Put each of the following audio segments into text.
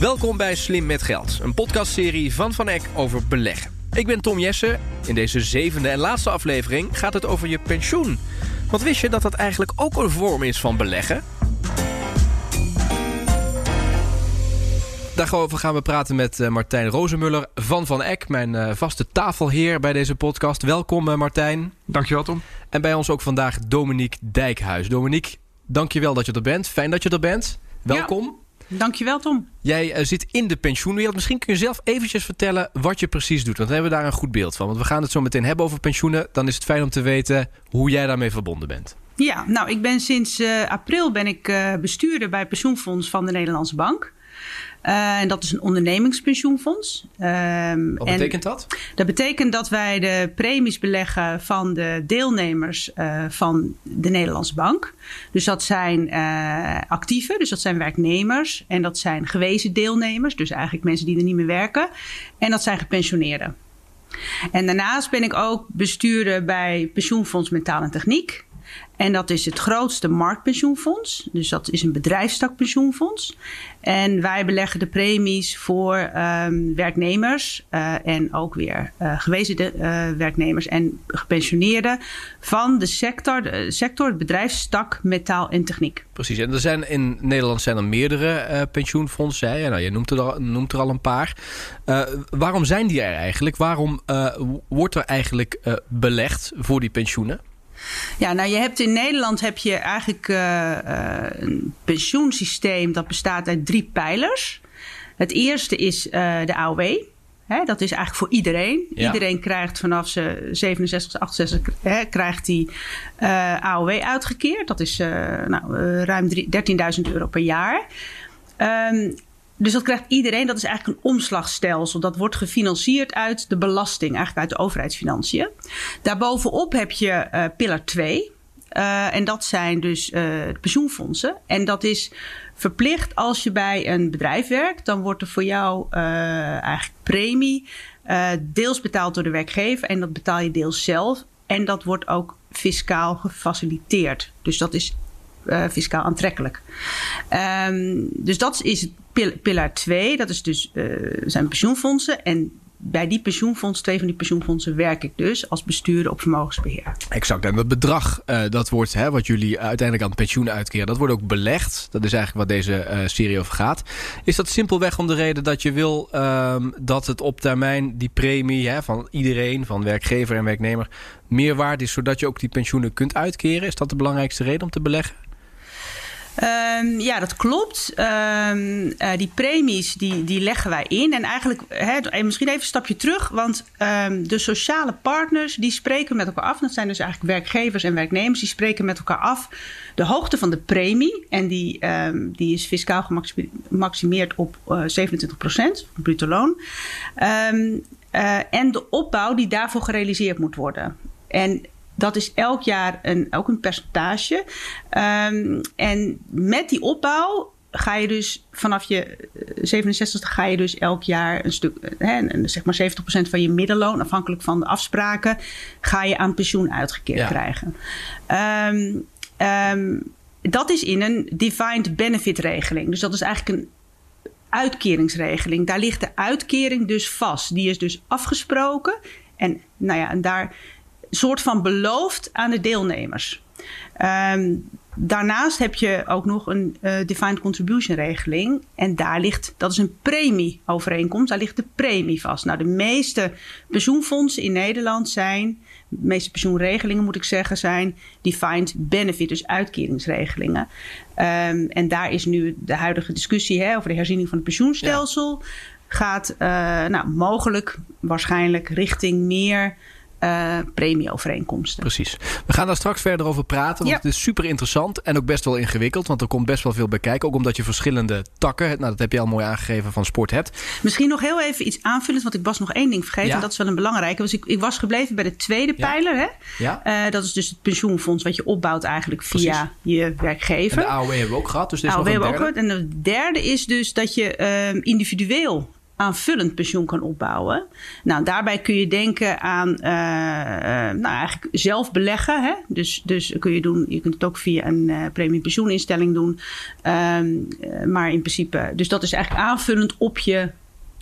Welkom bij Slim met Geld, een podcastserie van Van Eck over beleggen. Ik ben Tom Jessen. In deze zevende en laatste aflevering gaat het over je pensioen. Want wist je dat dat eigenlijk ook een vorm is van beleggen? Daarover gaan we praten met eh, Martijn Rozenmuller van Van Eck, mijn eh, vaste tafelheer bij deze podcast. Welkom uh, Martijn. Dankjewel Tom. En bij ons ook vandaag Dominique Dijkhuis. Dominique, dankjewel dat je er bent. Fijn dat je er bent. Welkom. Ja. Dankjewel, Tom. Jij uh, zit in de pensioenwereld. Misschien kun je zelf eventjes vertellen wat je precies doet. Want dan hebben we daar een goed beeld van. Want we gaan het zo meteen hebben over pensioenen. Dan is het fijn om te weten hoe jij daarmee verbonden bent. Ja, nou, ik ben sinds uh, april ben ik uh, bestuurder bij het pensioenfonds van de Nederlandse Bank. Uh, en dat is een ondernemingspensioenfonds. Uh, Wat betekent dat? Dat betekent dat wij de premies beleggen van de deelnemers uh, van de Nederlandse Bank. Dus dat zijn uh, actieven, dus dat zijn werknemers. En dat zijn gewezen deelnemers, dus eigenlijk mensen die er niet meer werken. En dat zijn gepensioneerden. En daarnaast ben ik ook bestuurder bij Pensioenfonds Mentaal en Techniek. En dat is het grootste marktpensioenfonds. Dus dat is een bedrijfstakpensioenfonds. En wij beleggen de premies voor um, werknemers uh, en ook weer uh, gewezen de, uh, werknemers en gepensioneerden van de sector, sector, het bedrijfstak metaal en techniek. Precies, en er zijn in Nederland zijn er meerdere pensioenfondsen. Hè? Nou, je noemt er, al, noemt er al een paar. waarom zijn die er eigenlijk? Waarom wordt er eigenlijk belegd voor die pensioenen? Ja, nou je hebt in Nederland heb je eigenlijk uh, uh, een pensioensysteem dat bestaat uit drie pijlers. Het eerste is uh, de AOW. Hè, dat is eigenlijk voor iedereen. Ja. Iedereen krijgt vanaf zijn 67, 68 hè, krijgt die AOW uitgekeerd. Dat is nou, ruim 13.000 euro per jaar. Um, dus dat krijgt iedereen. Dat is eigenlijk een omslagstelsel. Dat wordt gefinancierd uit de belasting, eigenlijk uit de overheidsfinanciën. Daarbovenop heb je uh, pillar 2. Uh, en dat zijn dus de pensioenfondsen. En dat is verplicht als je bij een bedrijf werkt. Dan wordt er voor jou eigenlijk premie deels betaald door de werkgever. En dat betaal je deels zelf. En dat wordt ook fiscaal gefaciliteerd. Dus dat is uh, fiscaal aantrekkelijk. Um, dus dat is pilaar 2. Dat is dus, uh, zijn pensioenfondsen. En bij die pensioenfonds, twee van die pensioenfondsen, werk ik dus als bestuurder op vermogensbeheer. Exact. En dat bedrag, uh, dat wordt, hè, wat jullie uiteindelijk aan het pensioen uitkeren, dat wordt ook belegd. Dat is eigenlijk wat deze serie over gaat. Is dat simpelweg om de reden dat je wil um, dat het op termijn die premie hè, van iedereen, van werkgever en werknemer, meer waard is, zodat je ook die pensioenen kunt uitkeren? Is dat de belangrijkste reden om te beleggen? Um, ja, dat klopt. Um, uh, die premies die, die leggen wij in. En eigenlijk, misschien even een stapje terug. Want um, de sociale partners die spreken met elkaar af. Dat zijn dus eigenlijk werkgevers en werknemers. Die spreken met elkaar af de hoogte van de premie. En die, die is fiscaal gemaximeerd op uh, 27 procent, bruto loon. Uh, en de opbouw die daarvoor gerealiseerd moet worden. En dat is elk jaar een, ook een percentage. Um, en met die opbouw ga je dus vanaf je 67 ga je dus elk jaar een stuk, hè, zeg maar 70% van je middelloon, afhankelijk van de afspraken, ga je aan pensioen uitgekeerd ja. krijgen. Um, um, dat is in een defined benefit regeling. Dus dat is eigenlijk een uitkeringsregeling. Daar ligt de uitkering dus vast. Die is dus afgesproken. En nou ja, en daar soort van beloofd aan de deelnemers. Um, daarnaast heb je ook nog een uh, defined contribution regeling. En daar ligt, dat is een premieovereenkomst, daar ligt de premie vast. Nou, de meeste pensioenfondsen in Nederland zijn, de meeste pensioenregelingen moet ik zeggen, zijn defined benefit, dus uitkeringsregelingen. Um, en daar is nu de huidige discussie hè, over de herziening van het pensioenstelsel. Ja. Gaat uh, nou, mogelijk, waarschijnlijk richting meer uh, premieovereenkomsten. Precies. We gaan daar straks verder over praten. Want ja. het is super interessant en ook best wel ingewikkeld. Want er komt best wel veel bij kijken. Ook omdat je verschillende takken, nou, dat heb je al mooi aangegeven, van sport hebt. Misschien nog heel even iets aanvullend. Want ik was nog één ding vergeten. Ja. En dat is wel een belangrijke. Dus ik, ik was gebleven bij de tweede ja. pijler. Hè? Ja. Uh, dat is dus het pensioenfonds wat je opbouwt eigenlijk via Precies. je werkgever. En de AOW hebben we ook gehad. Dus dit is AOW nog een hebben we ook gehad. En de derde is dus dat je uh, individueel aanvullend pensioen kan opbouwen. Nou, daarbij kun je denken aan uh, nou, eigenlijk zelf beleggen. Hè? Dus, dus kun je doen, je kunt het ook via een uh, premie pensioeninstelling doen. Um, maar in principe, dus dat is eigenlijk aanvullend op je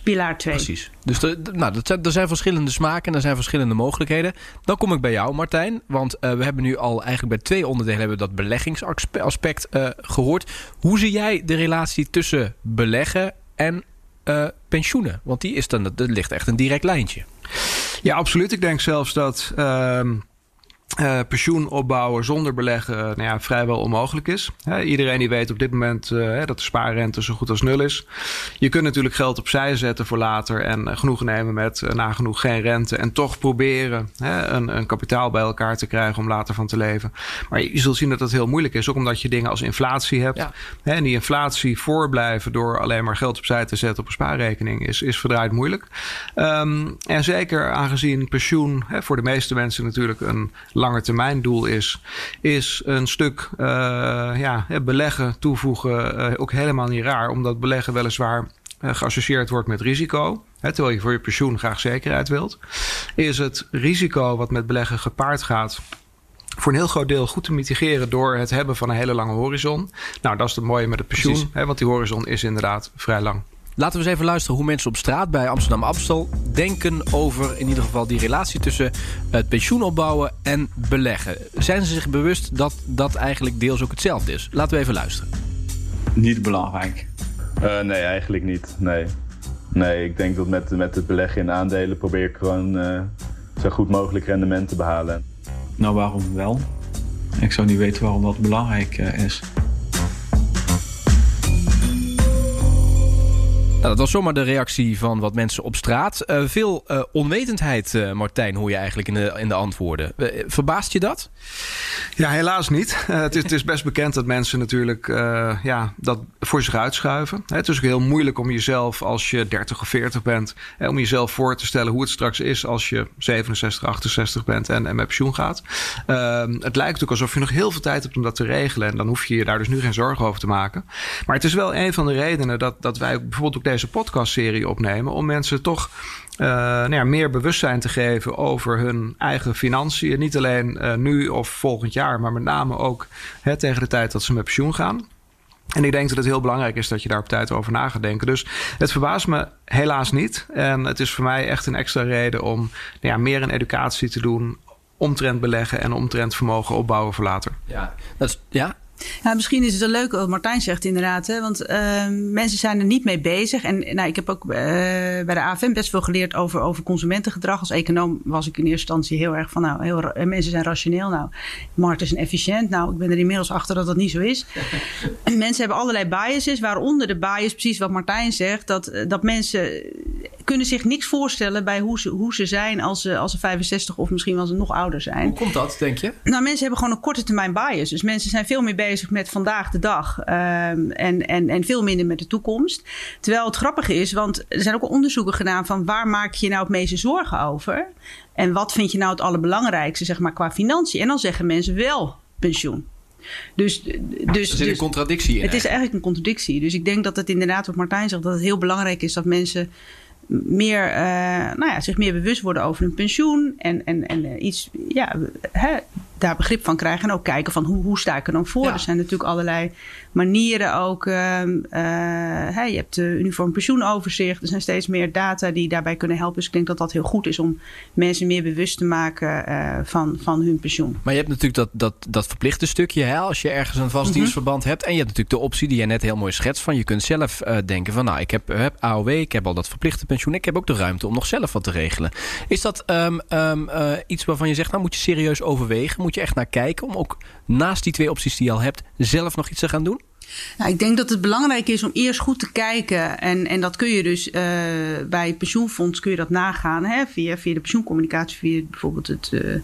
pilaar 2. Precies. Dus de, nou, dat zijn, er zijn verschillende smaken en er zijn verschillende mogelijkheden. Dan kom ik bij jou, Martijn. Want we hebben nu al eigenlijk bij twee onderdelen hebben dat beleggingsaspect gehoord. Hoe zie jij de relatie tussen beleggen en uh, pensioenen? Want die is dan, er ligt echt een direct lijntje. Ja, absoluut. Ik denk zelfs dat. Uh, uh, pensioen opbouwen zonder beleggen nou ja, vrijwel onmogelijk is. He, iedereen die weet op dit moment uh, dat de spaarrente zo goed als nul is. Je kunt natuurlijk geld opzij zetten voor later en genoeg nemen met nagenoeg geen rente. En toch proberen een, een, kapitaal bij elkaar te krijgen om later van te leven. Maar je zult zien dat dat heel moeilijk is. Ook omdat je dingen als inflatie hebt. Ja. en die inflatie voorblijven door alleen maar geld opzij te zetten op een spaarrekening is, is verdraaid moeilijk. Um, en zeker aangezien pensioen voor de meeste mensen natuurlijk een lange termijn doel is, is een stuk uh, ja, beleggen toevoegen uh, ook helemaal niet raar. Omdat beleggen weliswaar uh, geassocieerd wordt met risico. Hè, terwijl je voor je pensioen graag zekerheid wilt. Is het risico wat met beleggen gepaard gaat voor een heel groot deel goed te mitigeren door het hebben van een hele lange horizon. Nou, dat is het mooie met het pensioen, hè, want die horizon is inderdaad vrij lang. Laten we eens even luisteren hoe mensen op straat bij Amsterdam Amstel denken over in ieder geval die relatie tussen het pensioen opbouwen en beleggen. Zijn ze zich bewust dat dat eigenlijk deels ook hetzelfde is? Laten we even luisteren. Niet belangrijk. Uh, nee, eigenlijk niet. Nee. Nee, ik denk dat met, met het beleggen in aandelen probeer ik gewoon uh, zo goed mogelijk rendement te behalen. Nou, waarom wel? Ik zou niet weten waarom dat belangrijk uh, is. Nou, dat was zomaar de reactie van wat mensen op straat. Uh, veel uh, onwetendheid, uh, Martijn, hoor je eigenlijk in de, in de antwoorden. verbaast je dat? Ja, helaas niet. het, is, het, is, best bekend dat mensen natuurlijk ja, dat voor zich uitschuiven. Het is ook heel moeilijk om jezelf, als je 30 of 40 bent, om jezelf voor te stellen hoe het straks is als je 67, 68 bent en, en met pensioen gaat. Ehm, het lijkt ook alsof je nog heel veel tijd hebt om dat te regelen. En dan hoef je je daar dus nu geen zorgen over te maken. Maar het is wel een van de redenen dat, dat wij bijvoorbeeld ook deze podcastserie opnemen. Om mensen toch uh, nou ja, meer bewustzijn te geven over hun eigen financiën. Niet alleen uh, nu of volgend jaar, maar met name ook hè, tegen de tijd dat ze met pensioen gaan. En ik denk dat het heel belangrijk is dat je daar op tijd over na gaat denken. Dus het verbaast me helaas niet. En het is voor mij echt een extra reden om nou ja, meer een educatie te doen. Omtrent beleggen en omtrent vermogen opbouwen voor later. Ja, dat is, ja ja, misschien is het wel leuk wat Martijn zegt inderdaad. Hè? Want uh, mensen zijn er niet mee bezig. En nou, ik heb ook uh, bij de AFM best veel geleerd over, over consumentengedrag. Als econoom was ik in eerste instantie heel erg van... nou, heel, mensen zijn rationeel. Nou, markt is efficiënt. Nou, ik ben er inmiddels achter dat dat niet zo is. mensen hebben allerlei biases. Waaronder de bias, precies wat Martijn zegt... dat, dat mensen kunnen zich niks voorstellen bij hoe ze, hoe ze zijn als ze, als ze 65 of misschien wel ze nog ouder zijn. Hoe komt dat, denk je? Nou, mensen hebben gewoon een korte termijn bias. Dus mensen zijn veel meer bezig met vandaag de dag um, en, en, en veel minder met de toekomst. Terwijl het grappige is, want er zijn ook onderzoeken gedaan van waar maak je nou het meeste zorgen over? En wat vind je nou het allerbelangrijkste, zeg maar, qua financiën? En dan zeggen mensen wel pensioen. Dus, dus, er zit dus, een contradictie in. Het is eigenlijk een contradictie. Dus ik denk dat het inderdaad, wat Martijn zegt, dat het heel belangrijk is dat mensen meer, uh, nou ja, zich meer bewust worden over hun pensioen. En, en, en uh, iets, ja, hè, daar begrip van krijgen. En ook kijken van hoe, hoe sta ik er dan voor. Ja. Er zijn natuurlijk allerlei manieren ook. Uh, je hebt de uniform pensioenoverzicht. Er zijn steeds meer data die daarbij kunnen helpen. Dus ik denk dat dat heel goed is om mensen meer bewust te maken uh, van, van hun pensioen. Maar je hebt natuurlijk dat, dat, dat verplichte stukje. Hè, als je ergens een vast mm -hmm. dienstverband hebt. En je hebt natuurlijk de optie die je net heel mooi schetst. Van je kunt zelf denken van nou ik heb, heb AOW. Ik heb al dat verplichte pensioen. Ik heb ook de ruimte om nog zelf wat te regelen. Is dat um, um, iets waarvan je zegt nou moet je serieus overwegen? Moet je echt naar kijken om ook naast die twee opties die je al hebt zelf nog iets te gaan doen? Nou, ik denk dat het belangrijk is om eerst goed te kijken. En, en dat kun je dus uh, bij pensioenfonds kun je dat nagaan. Hè, via, via de pensioencommunicatie, via bijvoorbeeld het uh,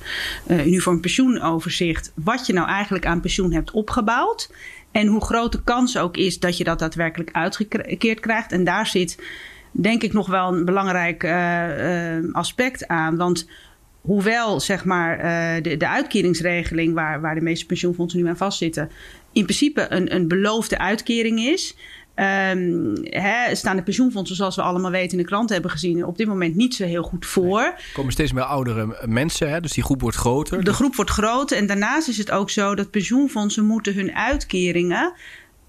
uh, uniform pensioenoverzicht. Wat je nou eigenlijk aan pensioen hebt opgebouwd. En hoe groot de kans ook is dat je dat daadwerkelijk uitgekeerd krijgt. En daar zit denk ik nog wel een belangrijk aspect aan. Want hoewel zeg maar, uh, de, de uitkeringsregeling waar, waar de meeste pensioenfondsen nu aan vastzitten, in principe een, een beloofde uitkering is. Um, hè, staan de pensioenfondsen, zoals we allemaal weten in de krant hebben gezien, op dit moment niet zo heel goed voor. Er komen steeds meer oudere mensen, hè? dus die groep wordt groter. De groep wordt groter en daarnaast is het ook zo dat pensioenfondsen moeten hun uitkeringen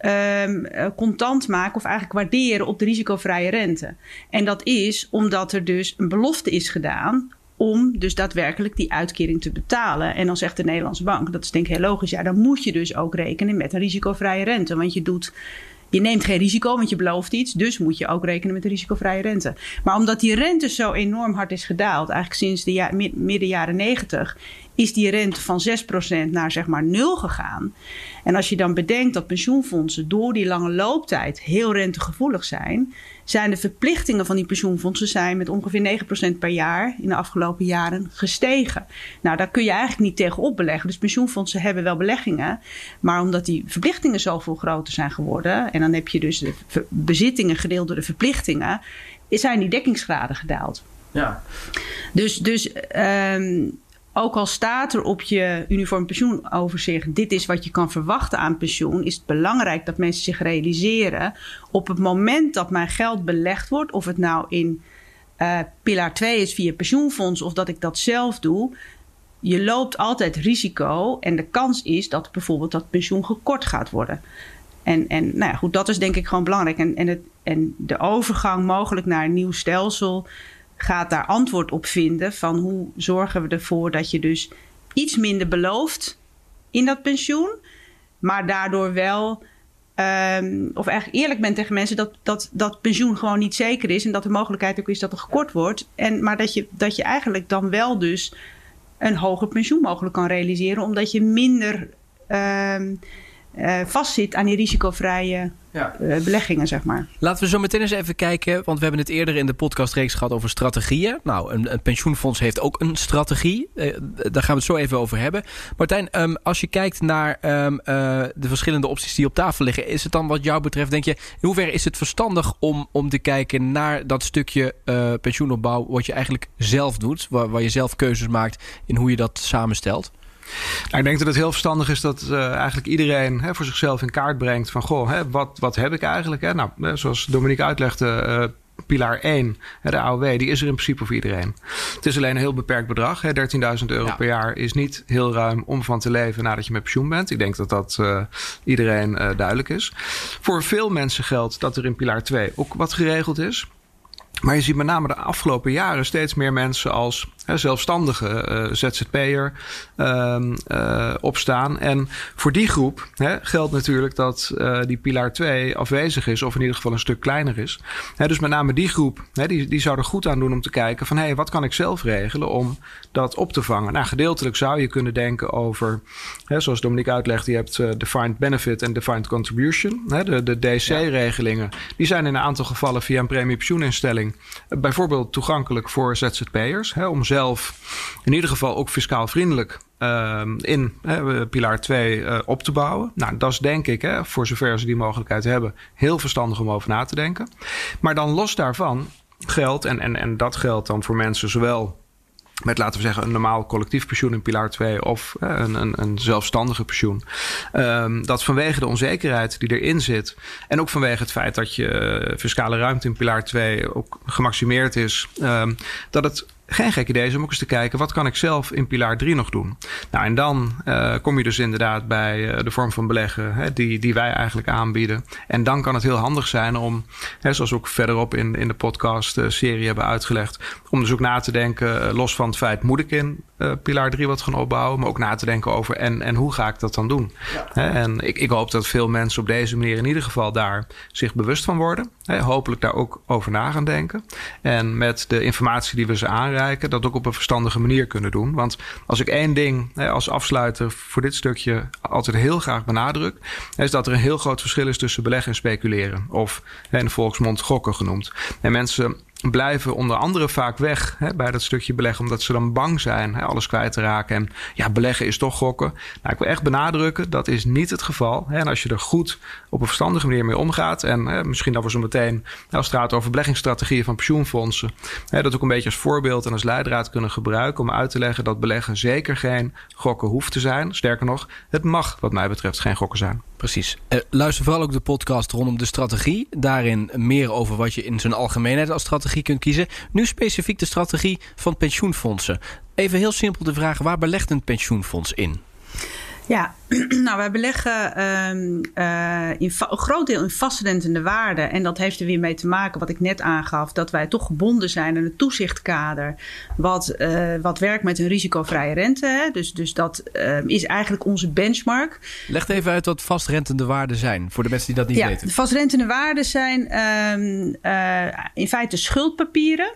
um, contant maken of eigenlijk waarderen op de risicovrije rente. En dat is omdat er dus een belofte is gedaan om dus daadwerkelijk die uitkering te betalen. En dan zegt de Nederlandse bank, dat is denk ik heel logisch, ja, dan moet je dus ook rekenen met een risicovrije rente. Want je doet je neemt geen risico, want je belooft iets. Dus moet je ook rekenen met de risicovrije rente. Maar omdat die rente zo enorm hard is gedaald, eigenlijk sinds de midden jaren 90, is die rente van 6% naar zeg maar 0 gegaan. En als je dan bedenkt dat pensioenfondsen door die lange looptijd heel rentegevoelig zijn, zijn de verplichtingen van die pensioenfondsen zijn met ongeveer 9% per jaar in de afgelopen jaren gestegen. Nou, daar kun je eigenlijk niet tegenop beleggen. Dus pensioenfondsen hebben wel beleggingen, maar omdat die verplichtingen zoveel groter zijn geworden, en dan heb je dus de bezittingen gedeeld door de verplichtingen, zijn die dekkingsgraden gedaald. Ja. Dus, dus um, ook al staat er op je uniform pensioenoverzicht: dit is wat je kan verwachten aan pensioen, is het belangrijk dat mensen zich realiseren op het moment dat mijn geld belegd wordt, of het nou in uh, pilaar 2 is via pensioenfonds of dat ik dat zelf doe. Je loopt altijd risico en de kans is dat bijvoorbeeld dat pensioen gekort gaat worden. En, en nou ja, goed, dat is denk ik gewoon belangrijk. En, en, het, en de overgang mogelijk naar een nieuw stelsel gaat daar antwoord op vinden van hoe zorgen we ervoor dat je dus iets minder belooft in dat pensioen, maar daardoor wel, um, of eigenlijk eerlijk bent tegen mensen dat, dat dat pensioen gewoon niet zeker is en dat de mogelijkheid ook is dat er gekort wordt. En, maar dat je, dat je eigenlijk dan wel dus een hoger pensioen mogelijk kan realiseren, omdat je minder um, uh, vastzit aan die risicovrije ja. Eh, beleggingen, zeg maar. Laten we zo meteen eens even kijken, want we hebben het eerder in de podcastreeks gehad over strategieën. Nou, een, een pensioenfonds heeft ook een strategie. Uh, daar gaan we het zo even over hebben. Martijn, um, als je kijkt naar um, uh, de verschillende opties die op tafel liggen, is het dan wat jou betreft, denk je, in hoeverre is het verstandig om, om te kijken naar dat stukje pensioenopbouw wat je eigenlijk zelf doet, waar, waar je zelf keuzes maakt in hoe je dat samenstelt? Nou, ik denk dat het heel verstandig is dat uh, eigenlijk iedereen hè, voor zichzelf in kaart brengt van goh, hè, wat, wat heb ik eigenlijk? Hè? Nou, zoals Dominique uitlegde, uh, pilaar 1, de AOW, die is er in principe voor iedereen. Het is alleen een heel beperkt bedrag. 13.000 euro per jaar is niet heel ruim om van te leven nadat je met pensioen bent. Ik denk dat dat uh, iedereen uh, duidelijk is. Voor veel mensen geldt dat er in pilaar 2 ook wat geregeld is. Maar je ziet met name de afgelopen jaren steeds meer mensen als zelfstandige uh, ZZP'er uh, uh, opstaan. En voor die groep hè, geldt natuurlijk dat uh, die pilaar 2 afwezig is, of in ieder geval een stuk kleiner is. Hè, dus met name die groep, hè, die, die zou er goed aan doen om te kijken van hé, hey, wat kan ik zelf regelen om dat op te vangen? Nou, gedeeltelijk zou je kunnen denken over, hè, zoals Dominique uitlegt, je hebt defined benefit en defined contribution. Hè, de, de DC-regelingen, die zijn in een aantal gevallen via een premiepensioeninstelling bijvoorbeeld toegankelijk voor ZZP'ers, om zelf zelf in ieder geval ook fiscaal vriendelijk uh, in pilaar 2 uh, eh, op te bouwen. Nou, dat is denk ik, voor zover ze die mogelijkheid hebben, heel verstandig om over na te denken. Maar dan los daarvan geldt, en, en, en dat geldt dan voor mensen zowel met laten we zeggen een normaal collectief pensioen in pilaar 2 of een, een, een zelfstandige pensioen. Um, dat vanwege de onzekerheid die erin zit en ook vanwege het feit dat je eh, fiscale ruimte in pilaar 2 ook gemaximeerd is, um, dat het geen gek idee is om ook eens te kijken... wat kan ik zelf in pilaar 3 nog doen? Nou, en dan uh, kom je dus inderdaad bij uh, de vorm van beleggen... Hè, die, die wij eigenlijk aanbieden. En dan kan het heel handig zijn om, hè, zoals we ook verderop in, in de podcast-serie uh, hebben uitgelegd... om dus ook na te denken, los van het feit... moet ik in pilaar 3 wat gaan opbouwen... maar ook na te denken over en, en hoe ga ik dat dan doen? Ja. Hè, en ik, ik hoop dat veel mensen op deze manier in ieder geval daar zich bewust van worden. Hè, hopelijk daar ook over na gaan denken. En met de informatie die we ze aanreiken dat ook op een verstandige manier kunnen doen. Want als ik één ding als afsluiter voor dit stukje altijd heel graag benadruk, is dat er een heel groot verschil is tussen beleggen en speculeren. Of in de volksmond gokken genoemd. En mensen blijven onder andere vaak weg hè, bij dat stukje beleggen, omdat ze dan bang zijn hè, alles kwijt te raken. En ja, beleggen is toch gokken. Nou, ik wil echt benadrukken, dat is niet het geval. Hè. En als je er goed op een verstandige manier mee omgaat, en hè, misschien dat we zo meteen, als het gaat over beleggingsstrategieën van pensioenfondsen, dat ook een beetje als voorbeeld en als leidraad kunnen gebruiken om uit te leggen dat beleggen zeker geen gokken hoeft te zijn. Sterker nog, het mag, wat mij betreft, geen gokken zijn. Precies. Uh, luister vooral ook de podcast rondom de strategie. Daarin meer over wat je in zijn algemeenheid als strategie kunt kiezen. Nu specifiek de strategie van pensioenfondsen. Even heel simpel de vraag: waar belegt een pensioenfonds in? Ja, nou, wij beleggen um, uh, in een groot deel in vastrentende waarde. En dat heeft er weer mee te maken, wat ik net aangaf, dat wij toch gebonden zijn aan een toezichtkader. Wat, uh, wat werkt met een risicovrije rente. Hè? Dus, dus dat uh, is eigenlijk onze benchmark. Leg even uit wat vastrentende waarden zijn, voor de mensen die dat niet ja, weten. Vastrentende waarden zijn um, in feite schuldpapieren.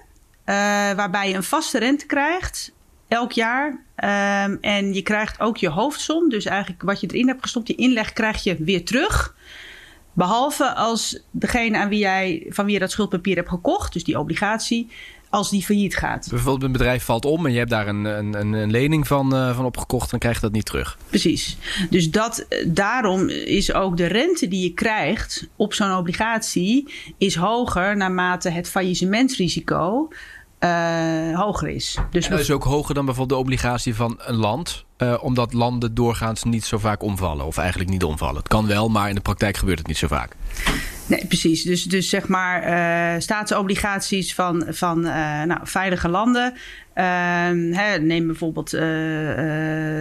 waarbij je een vaste rente krijgt elk jaar. Um, en je krijgt ook je hoofdsom. Dus eigenlijk wat je erin hebt gestopt, je inleg, krijg je weer terug. Behalve als degene aan wie jij, van wie je dat schuldpapier hebt gekocht, dus die obligatie, als die failliet gaat. Bijvoorbeeld een bedrijf valt om en je hebt daar een, een, een lening van, uh, van opgekocht, dan krijg je dat niet terug. Precies. Dus dat, daarom is ook de rente die je krijgt op zo'n obligatie is hoger naarmate het faillissementsrisico uh, hoger is. Dus en dat is ook hoger dan bijvoorbeeld de obligatie van een land. Uh, omdat landen doorgaans niet zo vaak omvallen. Of eigenlijk niet omvallen. Het kan wel, maar in de praktijk gebeurt het niet zo vaak. Nee, precies. Dus, dus zeg maar uh, staatsobligaties van, van uh, nou, veilige landen. Uh, hè, neem bijvoorbeeld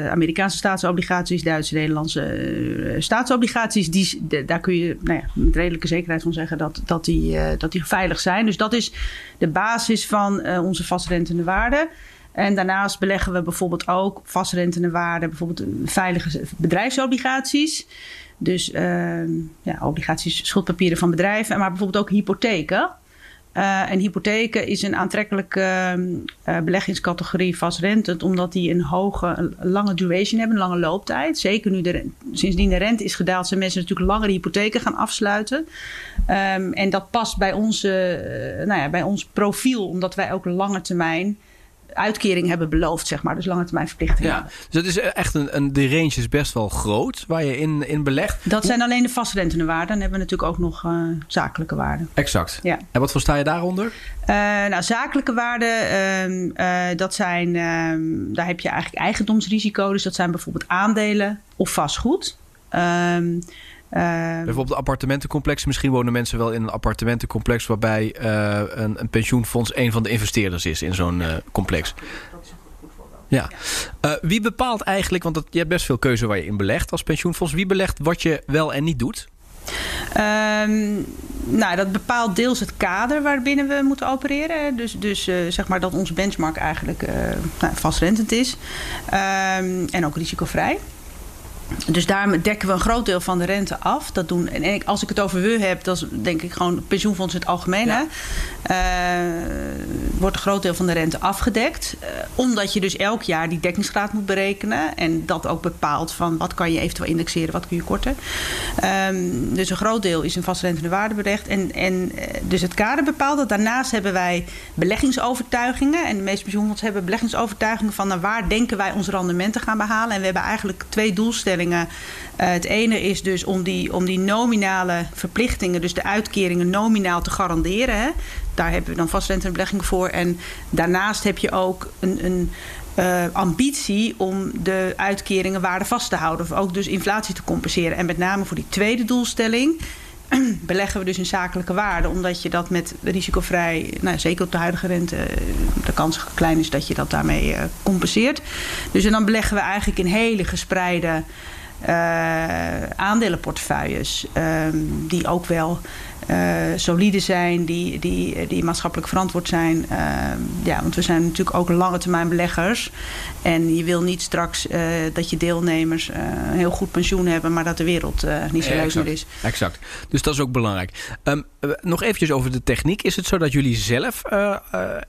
Amerikaanse staatsobligaties, Duitse, Nederlandse staatsobligaties. Die, daar kun je nou ja, met redelijke zekerheid van zeggen dat, dat, die, dat die veilig zijn. Dus dat is de basis van onze vastrentende waarde. En daarnaast beleggen we bijvoorbeeld ook vastrentende waarde, bijvoorbeeld veilige bedrijfsobligaties. Dus uh, ja, obligaties, schuldpapieren van bedrijven, maar bijvoorbeeld ook hypotheken. Uh, en hypotheken is een aantrekkelijke uh, beleggingscategorie vastrentend, omdat die een hoge, lange duration hebben, een lange looptijd. Zeker nu de, sindsdien de rente is gedaald, zijn mensen natuurlijk langere hypotheken gaan afsluiten. Um, en dat past bij, onze, uh, nou ja, bij ons profiel, omdat wij ook lange termijn uitkering hebben beloofd, zeg maar. Dus lange termijn verplichtingen. Ja, dus dat is echt een, een, de range is best wel groot waar je in, in belegt. Dat zijn alleen de vastrentende waarden. Dan hebben we natuurlijk ook nog uh, zakelijke waarden. Exact. Ja. En wat versta je daaronder? Uh, nou, zakelijke waarden, uh, dat zijn, ehm, daar heb je eigenlijk eigendomsrisico. Dus dat zijn bijvoorbeeld aandelen of vastgoed. Ehm, Bijvoorbeeld appartementencomplex. Misschien wonen mensen wel in een appartementencomplex waarbij uh, een, een, pensioenfonds een van de investeerders is in zo'n uh, complex. Ja. wie bepaalt eigenlijk, want dat, je hebt best veel keuze waar je in belegt als pensioenfonds. Wie belegt wat je wel en niet doet? Um, nou, dat bepaalt deels het kader waarbinnen we moeten opereren. Dus, dus uh, zeg maar dat ons benchmark eigenlijk uh, nou, vastrentend is. Um, en ook risicovrij. Dus daar dekken we een groot deel van de rente af. Dat doen, en als ik het over we heb, dat is denk ik gewoon pensioenfonds in het algemeen. Ja. Uh, wordt een groot deel van de rente afgedekt. Uh, omdat je dus elk jaar die dekkingsgraad moet berekenen. En dat ook bepaalt van wat kan je eventueel indexeren, wat kun je korten. Um, dus een groot deel is een vastrentende waarde berecht. En, en dus het kader bepaalt dat. Daarnaast hebben wij beleggingsovertuigingen. En de meeste pensioenfondsen hebben beleggingsovertuigingen van naar waar denken wij ons rendement te gaan behalen. En we hebben eigenlijk twee doelstellingen. Uh, het ene is dus om die, om die nominale verplichtingen, dus de uitkeringen nominaal te garanderen. Hè. Daar hebben we dan vastrentebelegging voor. En daarnaast heb je ook een, een uh, ambitie om de uitkeringen waarde vast te houden. Of ook dus inflatie te compenseren. En met name voor die tweede doelstelling beleggen we dus in zakelijke waarde. Omdat je dat met risicovrij, nou, zeker op de huidige rente, de kans klein is dat je dat daarmee uh, compenseert. Dus en dan beleggen we eigenlijk in hele gespreide uh, aandelenportefeuilles. Um, die ook wel solide zijn, die, die, die maatschappelijk verantwoord zijn. Uh, ja, want we zijn natuurlijk ook lange termijn beleggers. En je wil niet straks uh, dat je deelnemers een heel goed pensioen hebben, maar dat de wereld niet zo leuk meer is. Exact. Dus dat is ook belangrijk. Um, nog eventjes over de techniek. Is het zo dat jullie zelf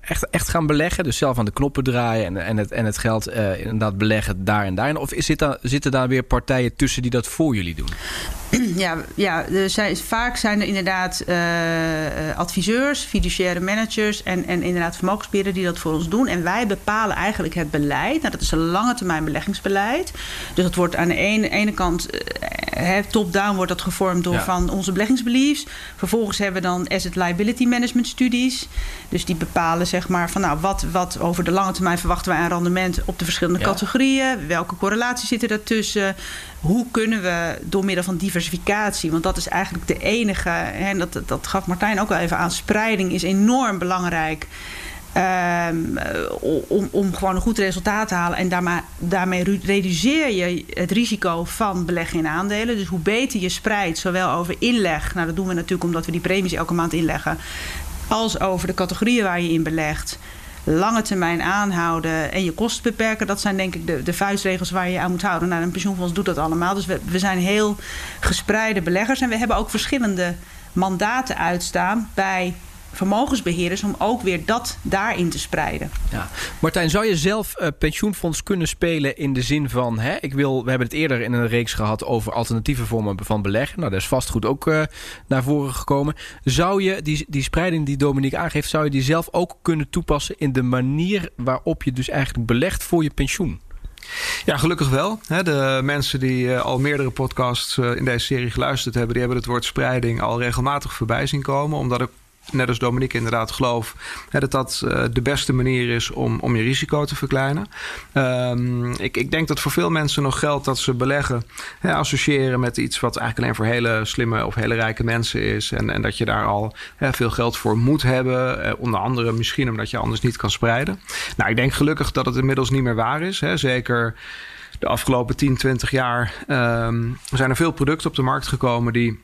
echt, echt gaan beleggen? Dus zelf aan de knoppen draaien en, en, het, en het geld inderdaad beleggen daar en daar? Of is, zit daar, zitten daar weer partijen tussen die dat voor jullie doen? Ja, ja er zijn, vaak zijn er inderdaad uh, adviseurs, fiduciaire managers en, en inderdaad vermogensbeheerders die dat voor ons doen. En wij bepalen eigenlijk het beleid. Nou, dat is een lange termijn beleggingsbeleid. Dus dat wordt aan de ene, ene kant, uh, top-down wordt dat gevormd door van onze beleggingsbeliefs. Vervolgens hebben we dan asset liability management studies. Dus die bepalen zeg maar van nou, wat, wat over de lange termijn verwachten wij aan rendement op de verschillende categorieën. Welke correlaties zitten daartussen? Hoe kunnen we door middel van diversificatie, want dat is eigenlijk de enige, en dat, dat gaf Martijn ook wel even aan, spreiding is enorm belangrijk. Um, om, om gewoon een goed resultaat te halen. En daarmee, daarmee reduceer je het risico van beleggen in aandelen. Dus hoe beter je spreidt, zowel over inleg, nou dat doen we natuurlijk omdat we die premies elke maand inleggen, als over de categorieën waar je in belegt lange termijn aanhouden en je kosten beperken. Dat zijn denk ik de, de vuistregels waar je aan moet houden. Nou, een pensioenfonds doet dat allemaal. Dus we, we zijn heel gespreide beleggers. En we hebben ook verschillende mandaten uitstaan bij vermogensbeheerders om ook weer dat daarin te spreiden. Ja. Martijn, zou je zelf uh, pensioenfonds kunnen spelen in de zin van, hè, ik wil, we hebben het eerder in een reeks gehad over alternatieve vormen van beleggen. Nou, daar is vastgoed ook uh, naar voren gekomen. Zou je die, die spreiding die Dominique aangeeft, zou je die zelf ook kunnen toepassen in de manier waarop je dus eigenlijk belegt voor je pensioen? Ja, gelukkig wel. De mensen die eh, al meerdere podcasts in deze serie geluisterd hebben, die hebben het woord spreiding al regelmatig voorbij zien komen. Omdat ik net als Dominique inderdaad geloof hè, dat dat uh, de beste manier is om, om je risico te verkleinen. Um, ik, ik denk dat voor veel mensen nog geldt dat ze beleggen hè, associëren met iets wat eigenlijk alleen voor hele slimme of hele rijke mensen is. En, en dat je daar al hè, veel geld voor moet hebben. Eh, onder andere misschien omdat je anders niet kan spreiden. Nou, ik denk gelukkig dat het inmiddels niet meer waar is. Hè. Zeker de afgelopen 10, 20 jaar um, zijn er veel producten op de markt gekomen die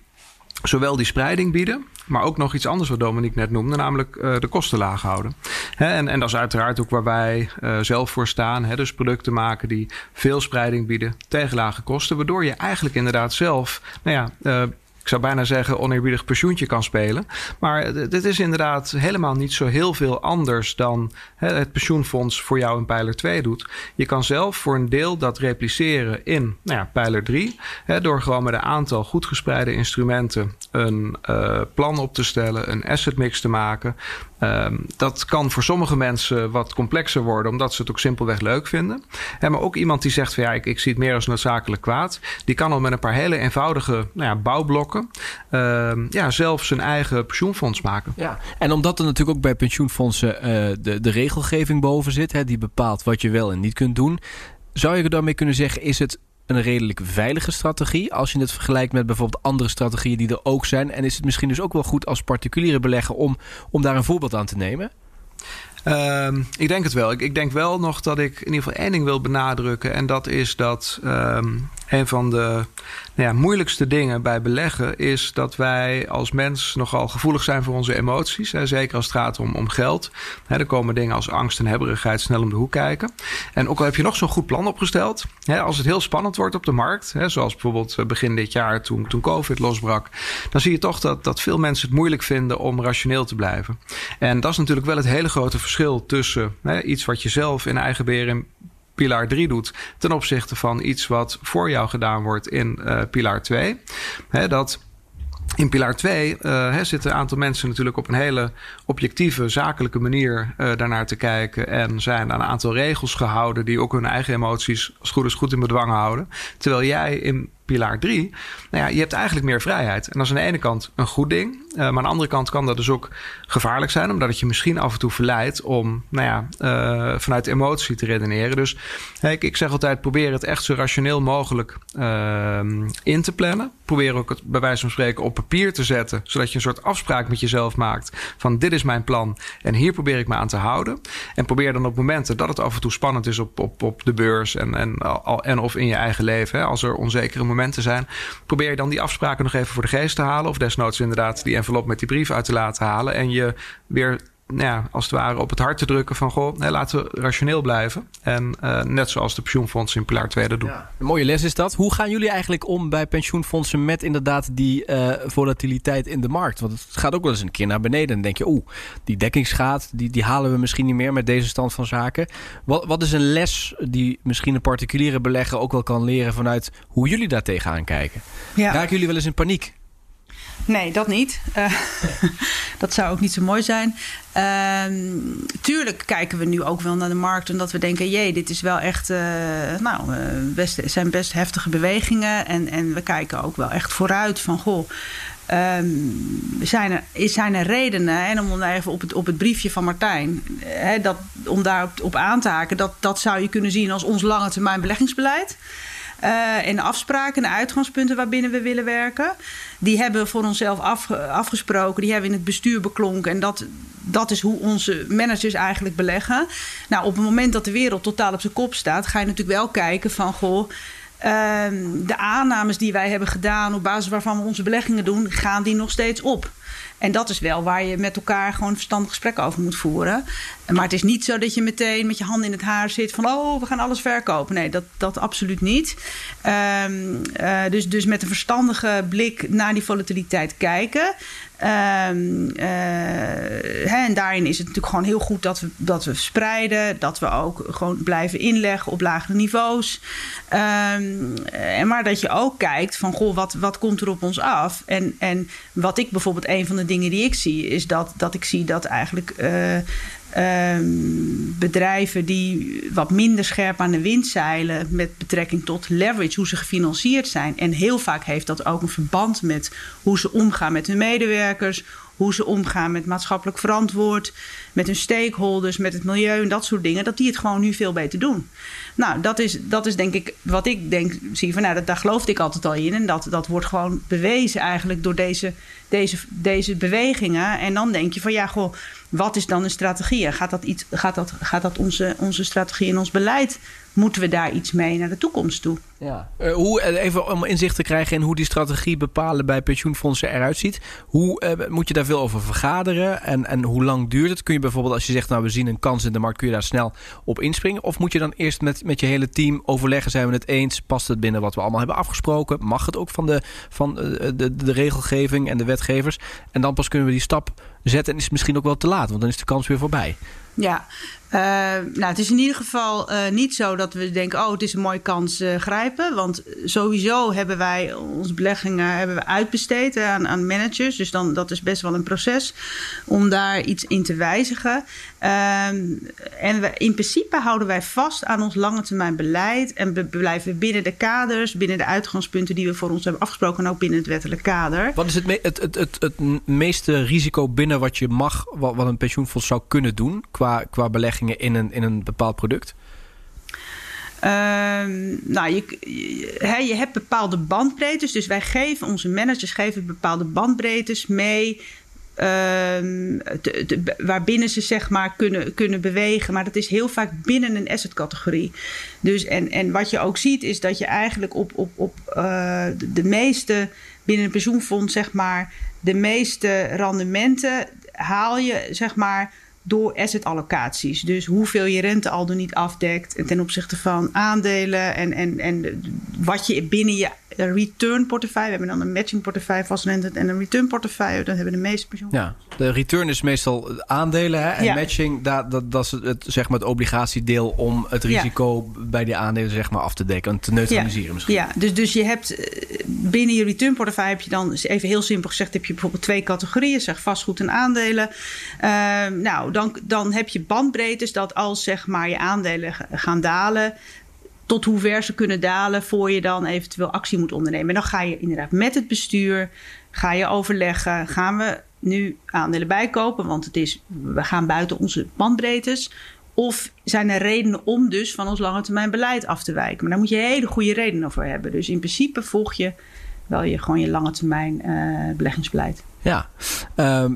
zowel die spreiding bieden, maar ook nog iets anders wat Dominique net noemde, namelijk uh, de kosten laag houden. En, en dat is uiteraard ook waar wij uh, zelf voor staan. Dus producten maken die veel spreiding bieden tegen lage kosten, waardoor je eigenlijk inderdaad zelf, nou ja, uh, ik zou bijna zeggen, oneerbiedig pensioentje kan spelen. Maar dit is inderdaad helemaal niet zo heel veel anders dan het pensioenfonds voor jou in pijler 2 doet. Je kan zelf voor een deel dat repliceren in nou ja, pijler 3. Hè, door gewoon met een aantal goed gespreide instrumenten een uh, plan op te stellen, een asset mix te maken. Um, dat kan voor sommige mensen wat complexer worden, omdat ze het ook simpelweg leuk vinden. En maar ook iemand die zegt van ja, ik, ik zie het meer als noodzakelijk kwaad. Die kan al met een paar hele eenvoudige nou ja, bouwblokken uh, ja, zelf zijn eigen pensioenfonds maken. Ja, en omdat er natuurlijk ook bij pensioenfondsen uh, de, de regelgeving boven zit, hè, die bepaalt wat je wel en niet kunt doen. Zou je daarmee kunnen zeggen, is het een redelijk veilige strategie als je het vergelijkt met bijvoorbeeld andere strategieën die er ook zijn? En is het misschien dus ook wel goed als particuliere belegger om, om daar een voorbeeld aan te nemen? Um, ik denk het wel. Ik, ik, denk wel nog dat ik in ieder geval één ding wil benadrukken. En dat is dat um, een van de nou ja, moeilijkste dingen bij beleggen is dat wij als mens nogal gevoelig zijn voor onze emoties. Zeker als het gaat om, om geld. Hè, er komen dingen als angst en hebberigheid snel om de hoek kijken. En ook al heb je nog zo'n goed plan opgesteld, hè, als het heel spannend wordt op de markt, hè, zoals bijvoorbeeld eh, begin dit jaar toen, toen COVID losbrak, dan zie je toch dat, dat veel mensen het moeilijk vinden om rationeel te blijven. En dat is natuurlijk wel het hele grote verschil tussen iets wat je zelf in eigen beheer pilaar 3 doet ten opzichte van iets wat voor jou gedaan wordt in uh, pilaar 2. He, dat in pilaar 2 uh, zitten een aantal mensen natuurlijk op een hele objectieve, zakelijke manier uh, daarnaar te kijken. En zijn aan een aantal regels gehouden die ook hun eigen emoties als goed is goed in bedwang houden. Terwijl jij in pilaar 3, nou ja, je hebt eigenlijk meer vrijheid. En dat is aan de ene kant een goed ding. Uh, maar aan de andere kant kan dat dus ook gevaarlijk zijn, omdat het je misschien af en toe verleidt om nou ja, uh, vanuit emotie te redeneren. Dus ik, ik zeg altijd: probeer het echt zo rationeel mogelijk uh, in te plannen. Probeer ook het bij wijze van spreken op papier te zetten, zodat je een soort afspraak met jezelf maakt: van dit is mijn plan en hier probeer ik me aan te houden. En probeer dan op momenten dat het af en toe spannend is op, op, op de beurs en, en, en of in je eigen leven, hè, als er onzekere momenten zijn, probeer je dan die afspraken nog even voor de geest te halen. Of desnoods inderdaad die envelop met die brief uit te laten halen. En je weer nou ja, als het ware op het hart te drukken van goh, nee, laten we rationeel blijven. En uh, net zoals de pensioenfondsen in Pilaar 2 dat doen. Ja, een mooie les is dat. Hoe gaan jullie eigenlijk om bij pensioenfondsen met inderdaad die uh, volatiliteit in de markt? Want het gaat ook wel eens een keer naar beneden. En dan denk je, oeh, die dekkingsgraad, die, die halen we misschien niet meer met deze stand van zaken. Wat, wat is een les die misschien een particuliere belegger ook wel kan leren vanuit hoe jullie daar tegenaan kijken? Ja. Raken jullie wel eens in paniek? Nee, dat niet. Uh, dat zou ook niet zo mooi zijn. Uh, tuurlijk kijken we nu ook wel naar de markt. En dat we denken, jee, dit is wel echt... Uh, nou, uh, best, zijn best heftige bewegingen. En, en we kijken ook wel echt vooruit van... Goh, Um, zijn, er, zijn er redenen, en om even op het, op het briefje van Martijn, dat, om daarop op aan te haken, dat, dat zou je kunnen zien als ons lange termijn beleggingsbeleid. Uh, en de afspraken en uitgangspunten waarbinnen we willen werken. Die hebben we voor onszelf afgesproken. Die hebben we in het bestuur beklonken. En dat, dat is hoe onze managers eigenlijk beleggen. Nou, op het moment dat de wereld totaal op zijn kop staat, ga je natuurlijk wel kijken van goh. Uh, de aannames die wij hebben gedaan, op basis waarvan we onze beleggingen doen, gaan die nog steeds op? En dat is wel waar je met elkaar gewoon een verstandig gesprek over moet voeren. Maar het is niet zo dat je meteen met je handen in het haar zit van oh, we gaan alles verkopen. Nee, dat, dat absoluut niet. Um, uh, dus, dus met een verstandige blik naar die volatiliteit kijken. Um, uh, hè, en daarin is het natuurlijk gewoon heel goed dat we, dat we spreiden. Dat we ook gewoon blijven inleggen op lagere niveaus. En maar dat je ook kijkt van, goh, wat, wat komt er op ons af? En, en wat ik bijvoorbeeld, een van de dingen die ik zie... is dat, dat ik zie dat eigenlijk... Um, bedrijven die wat minder scherp aan de wind zeilen met betrekking tot leverage, hoe ze gefinancierd zijn. En heel vaak heeft dat ook een verband met hoe ze omgaan met hun medewerkers, hoe ze omgaan met maatschappelijk verantwoord, met hun stakeholders, met het milieu en dat soort dingen, dat die het gewoon nu veel beter doen. Nou, dat is, dat is denk ik wat ik denk, zie van, nou, dat, daar geloofde ik altijd al in. En dat, dat wordt gewoon bewezen eigenlijk door deze, deze, deze bewegingen. En dan denk je van, ja, goh, wat is dan een strategie? Gaat dat, iets, gaat dat, gaat dat onze, onze strategie en ons beleid moeten we daar iets mee naar de toekomst toe. Ja. Uh, hoe, eh, even om inzicht te krijgen in hoe die strategie bepalen bij pensioenfondsen eruit ziet. Hoe uh, moet je daar veel over vergaderen en, en hoe lang duurt het? Kun je bijvoorbeeld als je zegt, nou we zien een kans in de markt, kun je daar snel op inspringen? Of moet je dan eerst met, met je hele team overleggen, zijn we het eens? Past het binnen wat we allemaal hebben afgesproken? Mag het ook van de, van de, de, de regelgeving en de wetgevers? En dan pas kunnen we die stap zetten en is het misschien ook wel te laat, want dan is de kans weer voorbij. Ja, uh, nou, het is in ieder geval uh, niet zo dat we denken: oh, het is een mooie kans uh, grijpen. Want sowieso hebben wij onze beleggingen hebben we uitbesteed aan, aan managers. Dus dan, dat is best wel een proces om daar iets in te wijzigen. Um, en we, in principe houden wij vast aan ons lange termijn beleid. En we blijven binnen de kaders, binnen de uitgangspunten die we voor ons hebben afgesproken. En ook binnen het wettelijk kader. Wat is het, het, het, het, meeste risico binnen wat je mag, wat, wat een pensioenfonds zou kunnen doen qua, qua belegging? In een, in een bepaald product? Um, nou, je, je, je, hebt bepaalde bandbreedtes. Dus wij geven, onze managers geven bepaalde bandbreedtes mee. Um, waarbinnen ze zeg maar kunnen, kunnen bewegen. Maar dat is heel vaak binnen een assetcategorie. Dus en, en wat je ook ziet is dat je eigenlijk op, op, op de, de meeste binnen een pensioenfonds zeg maar de meeste rendementen haal je zeg maar door asset allocaties. Dus hoeveel je rente al dan niet afdekt ten opzichte van aandelen en, en, en wat je binnen je return portefeuille. We hebben dan een matching portefeuille, vastrente en een return portefeuille. Dat hebben de meeste pensioen. Ja, de return is meestal aandelen hè? en matching, dat, dat, dat is het, zeg maar het obligatiedeel om het risico bij die aandelen zeg maar af te dekken en te neutraliseren misschien. Ja, dus, dus je hebt eh, binnen je return portefeuille heb je dan even heel simpel gezegd heb je bijvoorbeeld twee categorieën, zeg vastgoed en aandelen. Uh, nou, dan, dan heb je bandbreedtes dat als zeg maar je aandelen gaan dalen, tot hoe ver ze kunnen dalen voor je dan eventueel actie moet ondernemen. En dan ga je inderdaad met het bestuur, ga je overleggen, gaan we nu aandelen bijkopen, want het is, we gaan buiten onze bandbreedtes. Of zijn er redenen om dus van ons lange termijn beleid af te wijken? Maar daar moet je hele goede redenen voor hebben. Dus in principe volg je wel je, gewoon je lange termijn uh, beleggingsbeleid. Ja, ehm,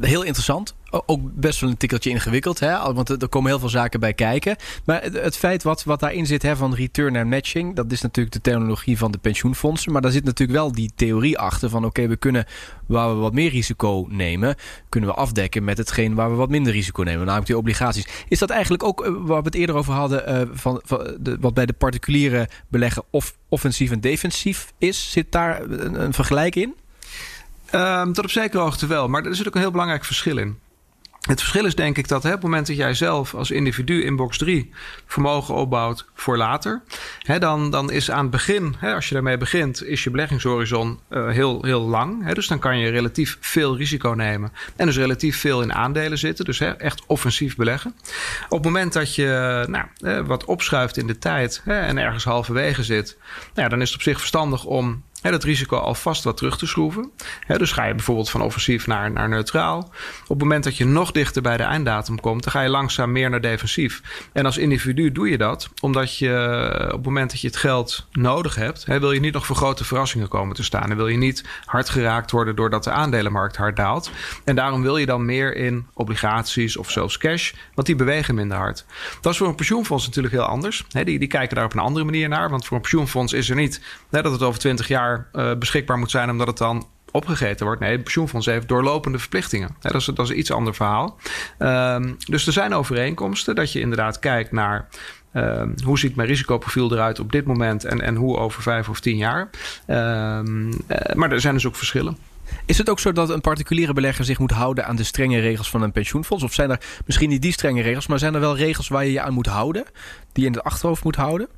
heel interessant. Ook best wel een tikkeltje ingewikkeld, hè? want er komen heel veel zaken bij kijken. Maar het feit wat, wat daarin zit hè, van return naar matching, dat is natuurlijk de technologie van de pensioenfondsen. Maar daar zit natuurlijk wel die theorie achter van oké, we kunnen waar we wat meer risico nemen, kunnen we afdekken met hetgeen waar we wat minder risico nemen, namelijk die obligaties. Is dat eigenlijk ook uh, waar we het eerder over hadden, uh, van, wat bij de particuliere beleggen of offensief en defensief is? Zit daar een vergelijk in? Um, tot op zekere hoogte wel, maar er zit ook een heel belangrijk verschil in. Het verschil is denk ik dat hè, op het moment dat jij zelf als individu in box 3 vermogen opbouwt voor later, hè, dan, dan is aan het begin, hè, als je daarmee begint, is je beleggingshorizon uh, heel, heel lang. Hè, dus dan kan je relatief veel risico nemen en dus relatief veel in aandelen zitten. Dus echt offensief beleggen. Op het moment dat je nou, eh, wat opschuift in de tijd en ergens halverwege zit, nou, dan is het op zich verstandig om He, dat risico alvast wat terug te schroeven. dus ga je bijvoorbeeld van offensief naar, naar neutraal. Op het moment dat je nog dichter bij de einddatum komt, dan ga je langzaam meer naar defensief. En als individu doe je dat omdat je op het moment dat je het geld nodig hebt, wil je niet nog voor grote verrassingen komen te staan. En wil je niet hard geraakt worden doordat de aandelenmarkt hard daalt. En daarom wil je dan meer in obligaties of zelfs cash, want die bewegen minder hard. Dat is voor een pensioenfonds natuurlijk heel anders. die, die kijken daar op een andere manier naar. Want voor een pensioenfonds is er niet dat het over 20 jaar uh, beschikbaar moet zijn, omdat het dan opgegeten wordt. Nee, het pensioenfonds heeft doorlopende verplichtingen. dat, is, dat is iets ander verhaal. Um, dus er zijn overeenkomsten dat je inderdaad kijkt naar. Uh, hoe ziet mijn risicoprofiel eruit op dit moment en, en hoe over vijf of tien jaar? Um, uh, maar er zijn dus ook verschillen. Is het ook zo dat een particuliere belegger zich moet houden aan de strenge regels van een pensioenfonds? Of zijn er misschien niet die strenge regels, maar zijn er wel regels waar je je aan moet houden, die je in het achterhoofd moet houden?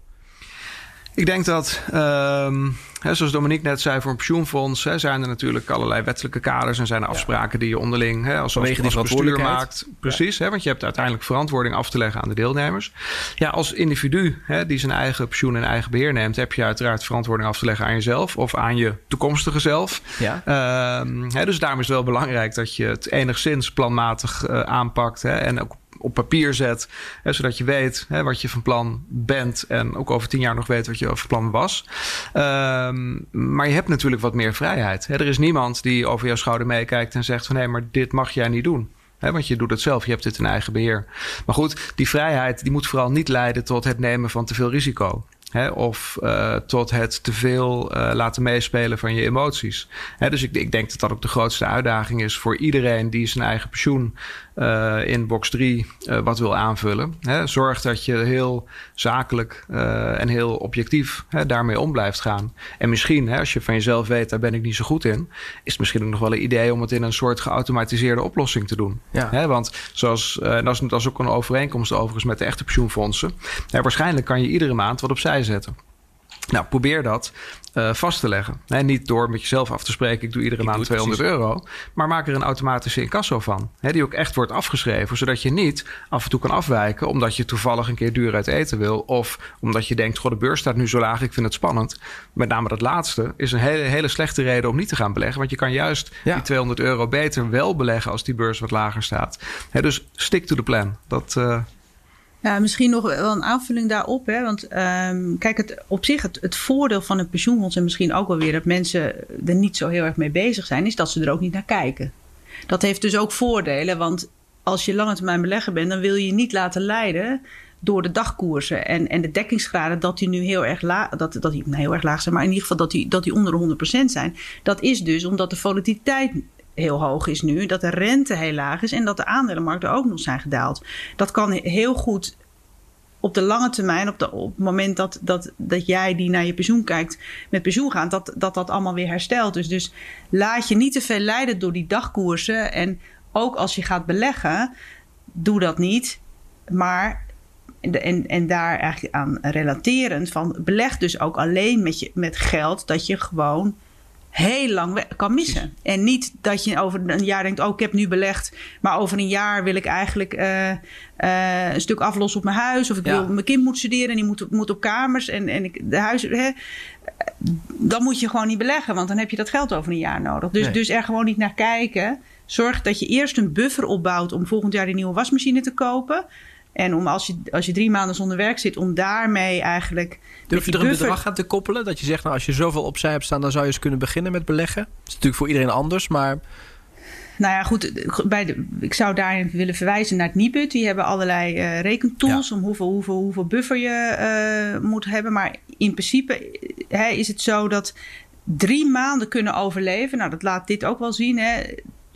Ik denk dat, um, hè, zoals Dominique net zei, voor een pensioenfonds hè, zijn er natuurlijk allerlei wettelijke kaders en zijn er afspraken die je onderling hè, als, als, als bestuur maakt. Precies, hè, want je hebt uiteindelijk verantwoording af te leggen aan de deelnemers. Ja, als individu hè, die zijn eigen pensioen in eigen beheer neemt, heb je uiteraard verantwoording af te leggen aan jezelf of aan je toekomstige zelf. Ja. Um, hè, dus daarom is het wel belangrijk dat je het enigszins planmatig uh, aanpakt hè, en ook op papier zet. Hè, zodat je weet hè, wat je van plan bent. En ook over tien jaar nog weet wat je van plan was. Um, maar je hebt natuurlijk wat meer vrijheid. Hè. Er is niemand die over jouw schouder meekijkt en zegt van nee, maar dit mag jij niet doen. He, want je doet het zelf, je hebt dit in eigen beheer. Maar goed, die vrijheid die moet vooral niet leiden tot het nemen van te veel risico. Of uh, tot het te veel uh, laten meespelen van je emoties. Hè, dus ik, ik, denk dat dat ook de grootste uitdaging is voor iedereen die zijn eigen pensioen uh, in box 3 wat wil aanvullen. Hè, zorg dat je heel zakelijk en heel objectief hè, daarmee om blijft gaan. En misschien, hè, als je van jezelf weet, daar ben ik niet zo goed in, is het misschien ook nog wel een idee om het in een soort geautomatiseerde oplossing te doen. Ja. Hè, want zoals, en dat is, dat is ook een overeenkomst overigens met de echte pensioenfondsen. waarschijnlijk kan je iedere maand wat opzij zetten. Nou, probeer dat uh, vast te leggen. Nee, niet door met jezelf af te spreken, ik doe iedere ik maand doe 200 precies. euro. Maar maak er een automatische incasso van. Hè, die ook echt wordt afgeschreven, zodat je niet af en toe kan afwijken... omdat je toevallig een keer duur uit eten wil... of omdat je denkt, goh, de beurs staat nu zo laag, ik vind het spannend. Met name dat laatste is een hele, hele slechte reden om niet te gaan beleggen. Want je kan juist ja. die 200 euro beter wel beleggen... als die beurs wat lager staat. Hè, dus stick to the plan. Dat... Uh, ja, misschien nog wel een aanvulling daarop. Hè? Want um, kijk, het, op zich het, het voordeel van een pensioenfonds... en misschien ook wel weer dat mensen er niet zo heel erg mee bezig zijn... is dat ze er ook niet naar kijken. Dat heeft dus ook voordelen, want als je lange termijn belegger bent... dan wil je je niet laten leiden door de dagkoersen en, en de dekkingsgraden... dat die nu heel erg, laag, dat, dat die heel erg laag zijn... maar in ieder geval dat die, dat die onder de 100% zijn. Dat is dus omdat de volatiliteit heel hoog is nu, dat de rente heel laag is en dat de aandelenmarkten ook nog zijn gedaald. Dat kan heel goed op de lange termijn, op, de, op het moment dat, dat, dat jij die naar je pensioen kijkt, met pensioen gaat, dat dat, dat allemaal weer herstelt. Dus, dus laat je niet te veel leiden door die dagkoersen. En ook als je gaat beleggen, doe dat niet. Maar en, en daar eigenlijk aan relaterend van beleg dus ook alleen met, je, met geld dat je gewoon heel lang kan missen. En niet dat je over een jaar denkt: Oh, ik heb nu belegd, maar over een jaar wil ik eigenlijk uh, uh, een stuk aflossen op mijn huis. Of ik wil, mijn kind moet studeren en die moet, moet op kamers. En, en ik, de huis. Hè, dan moet je gewoon niet beleggen, want dan heb je dat geld over een jaar nodig. Dus, nee. dus er gewoon niet naar kijken. Zorg dat je eerst een buffer opbouwt om volgend jaar die nieuwe wasmachine te kopen. En om als je, als je drie maanden zonder werk zit, om daarmee eigenlijk. Durf je er een bedrag aan te koppelen? Dat je zegt, nou, als je zoveel opzij hebt staan, dan zou je eens kunnen beginnen met beleggen. Dat is natuurlijk voor iedereen anders, maar. Nou ja, goed. Bij de, ik zou daarin willen verwijzen naar het Nibud. Die hebben allerlei uh, rekentools om hoeveel, hoeveel, hoeveel buffer je uh, moet hebben. Maar in principe hè, is het zo dat drie maanden kunnen overleven. Nou, dat laat dit ook wel zien. Hè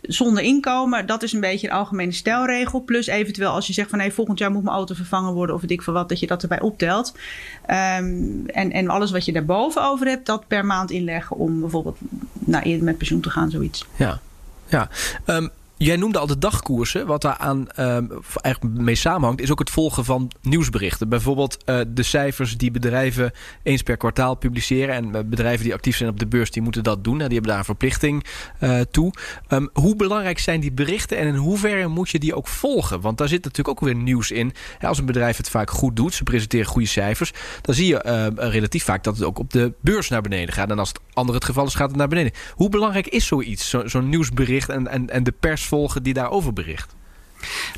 zonder inkomen, dat is een beetje een algemene stelregel. Plus eventueel als je zegt van hey, volgend jaar moet mijn auto vervangen worden of weet ik veel wat, dat je dat erbij optelt. Um, en, en alles wat je daarboven over hebt, dat per maand inleggen om bijvoorbeeld nou, eerder met pensioen te gaan, zoiets. Ja, ja. Um, Jij noemde al de dagkoersen. Wat daar aan uh, eigenlijk mee samenhangt, is ook het volgen van nieuwsberichten. Bijvoorbeeld uh, de cijfers die bedrijven eens per kwartaal publiceren. En uh, bedrijven die actief zijn op de beurs, die moeten dat doen. Die hebben daar een verplichting uh, toe. Um, hoe belangrijk zijn die berichten en in hoeverre moet je die ook volgen? Want daar zit natuurlijk ook weer nieuws in. Als een bedrijf het vaak goed doet, ze presenteren goede cijfers, dan zie je relatief vaak dat het ook op de beurs naar beneden gaat. En als het andere het geval is, gaat het naar beneden. Hoe belangrijk is zoiets, zo'n zo nieuwsbericht en, en, en de pers volgen die daarover bericht?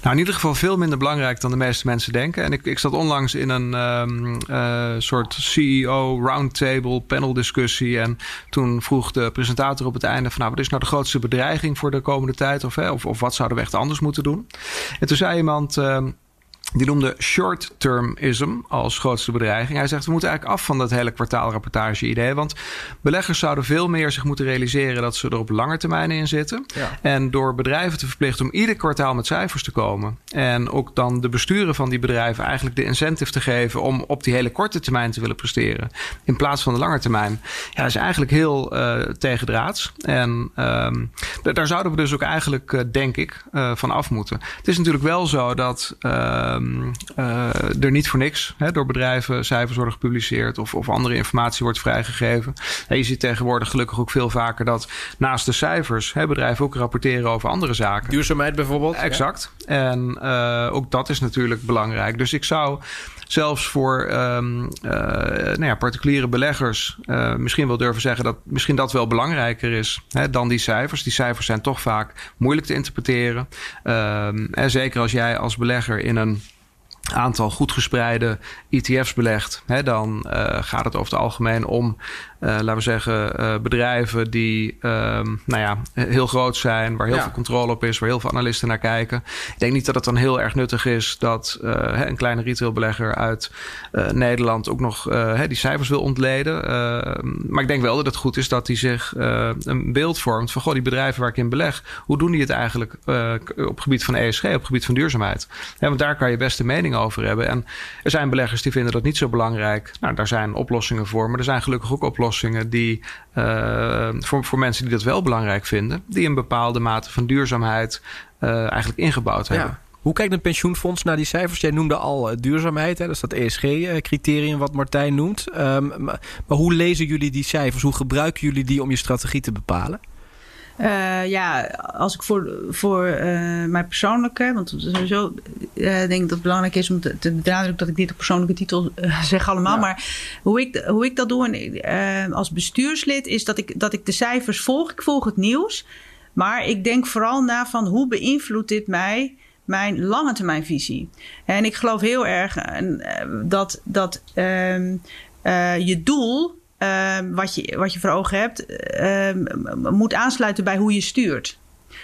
Nou, in ieder geval veel minder belangrijk dan de meeste mensen denken. En ik, ik zat onlangs in een um, uh, soort CEO roundtable panel discussie. En toen vroeg de presentator op het einde van... nou, wat is nou de grootste bedreiging voor de komende tijd? Of, hè, of, of wat zouden we echt anders moeten doen? En toen zei iemand... Uh, die noemde short-termism als grootste bedreiging. Hij zegt, we moeten eigenlijk af van dat hele kwartaalrapportage-idee. Want beleggers zouden veel meer zich moeten realiseren... dat ze er op lange termijn in zitten. Ja. En door bedrijven te verplichten om ieder kwartaal met cijfers te komen... en ook dan de besturen van die bedrijven eigenlijk de incentive te geven... om op die hele korte termijn te willen presteren... in plaats van de lange termijn. Ja, is eigenlijk heel uh, tegendraads. En um, daar zouden we dus ook eigenlijk, uh, denk ik, uh, van af moeten. Het is natuurlijk wel zo dat... Uh, uh, er niet voor niks hè, door bedrijven cijfers worden gepubliceerd of, of andere informatie wordt vrijgegeven. En je ziet tegenwoordig gelukkig ook veel vaker dat naast de cijfers hè, bedrijven ook rapporteren over andere zaken. Duurzaamheid bijvoorbeeld. Exact. Ja. En uh, ook dat is natuurlijk belangrijk. Dus ik zou zelfs voor um, uh, nou ja, particuliere beleggers uh, misschien wel durven zeggen dat misschien dat wel belangrijker is hè, dan die cijfers. Die cijfers zijn toch vaak moeilijk te interpreteren. En zeker als jij als belegger in een aantal goed gespreide ETF's belegt, hè, dan uh, gaat het over het algemeen om laten we zeggen, uh, bedrijven die um, nou ja, heel groot zijn, waar heel ja. veel controle op is, waar heel veel analisten naar kijken. Ik denk niet dat het dan heel erg nuttig is dat uh, een kleine retailbelegger uit Nederland ook nog die cijfers wil ontleden. maar ik denk wel dat het goed is dat hij zich een beeld vormt van goh, die bedrijven waar ik in beleg, hoe doen die het eigenlijk op gebied van ESG, op gebied van duurzaamheid? Ja, want daar kan je best een mening over hebben. En er zijn beleggers die vinden dat niet zo belangrijk. Nou, daar zijn oplossingen voor, maar er zijn gelukkig ook oplossingen die uh, voor, voor mensen die dat wel belangrijk vinden, die een bepaalde mate van duurzaamheid uh, eigenlijk ingebouwd hebben. Ja. Hoe kijkt een pensioenfonds naar die cijfers? Jij noemde al uh, duurzaamheid, hè? dat is dat ESG-criterium wat Martijn noemt. Um, maar, maar hoe lezen jullie die cijfers? Hoe gebruiken jullie die om je strategie te bepalen? Uh, ja, als ik voor, voor uh, mijn persoonlijke, want sowieso uh, denk ik dat het belangrijk is om te, te benadrukken dat ik dit op persoonlijke titel zeg allemaal. Ja. Maar hoe ik, hoe ik dat doe en, als bestuurslid is dat ik, dat ik de cijfers volg. Ik volg het nieuws. Maar ik denk vooral na van hoe beïnvloedt dit mij mijn lange termijnvisie. En ik geloof heel erg dat, dat um, je doel uh, wat, je, wat je voor ogen hebt, uh, moet aansluiten bij hoe je stuurt.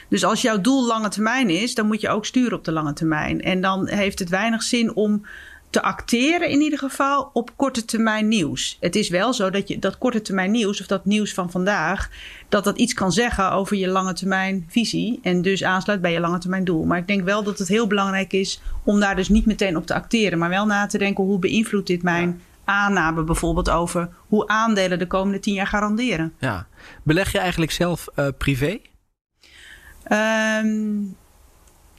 Dus als jouw doel lange termijn is, dan moet je ook sturen op de lange termijn. En dan heeft het weinig zin om te acteren in ieder geval op korte termijn nieuws. Het is wel zo dat je dat korte termijn nieuws of dat nieuws van vandaag, dat dat iets kan zeggen over je lange termijn visie en dus aansluit bij je lange termijn doel. Maar ik denk wel dat het heel belangrijk is om daar dus niet meteen op te acteren, maar wel na te denken hoe beïnvloedt dit mijn aanname bijvoorbeeld over hoe aandelen de komende tien jaar garanderen. Ja. Beleg je eigenlijk zelf uh, privé? Um,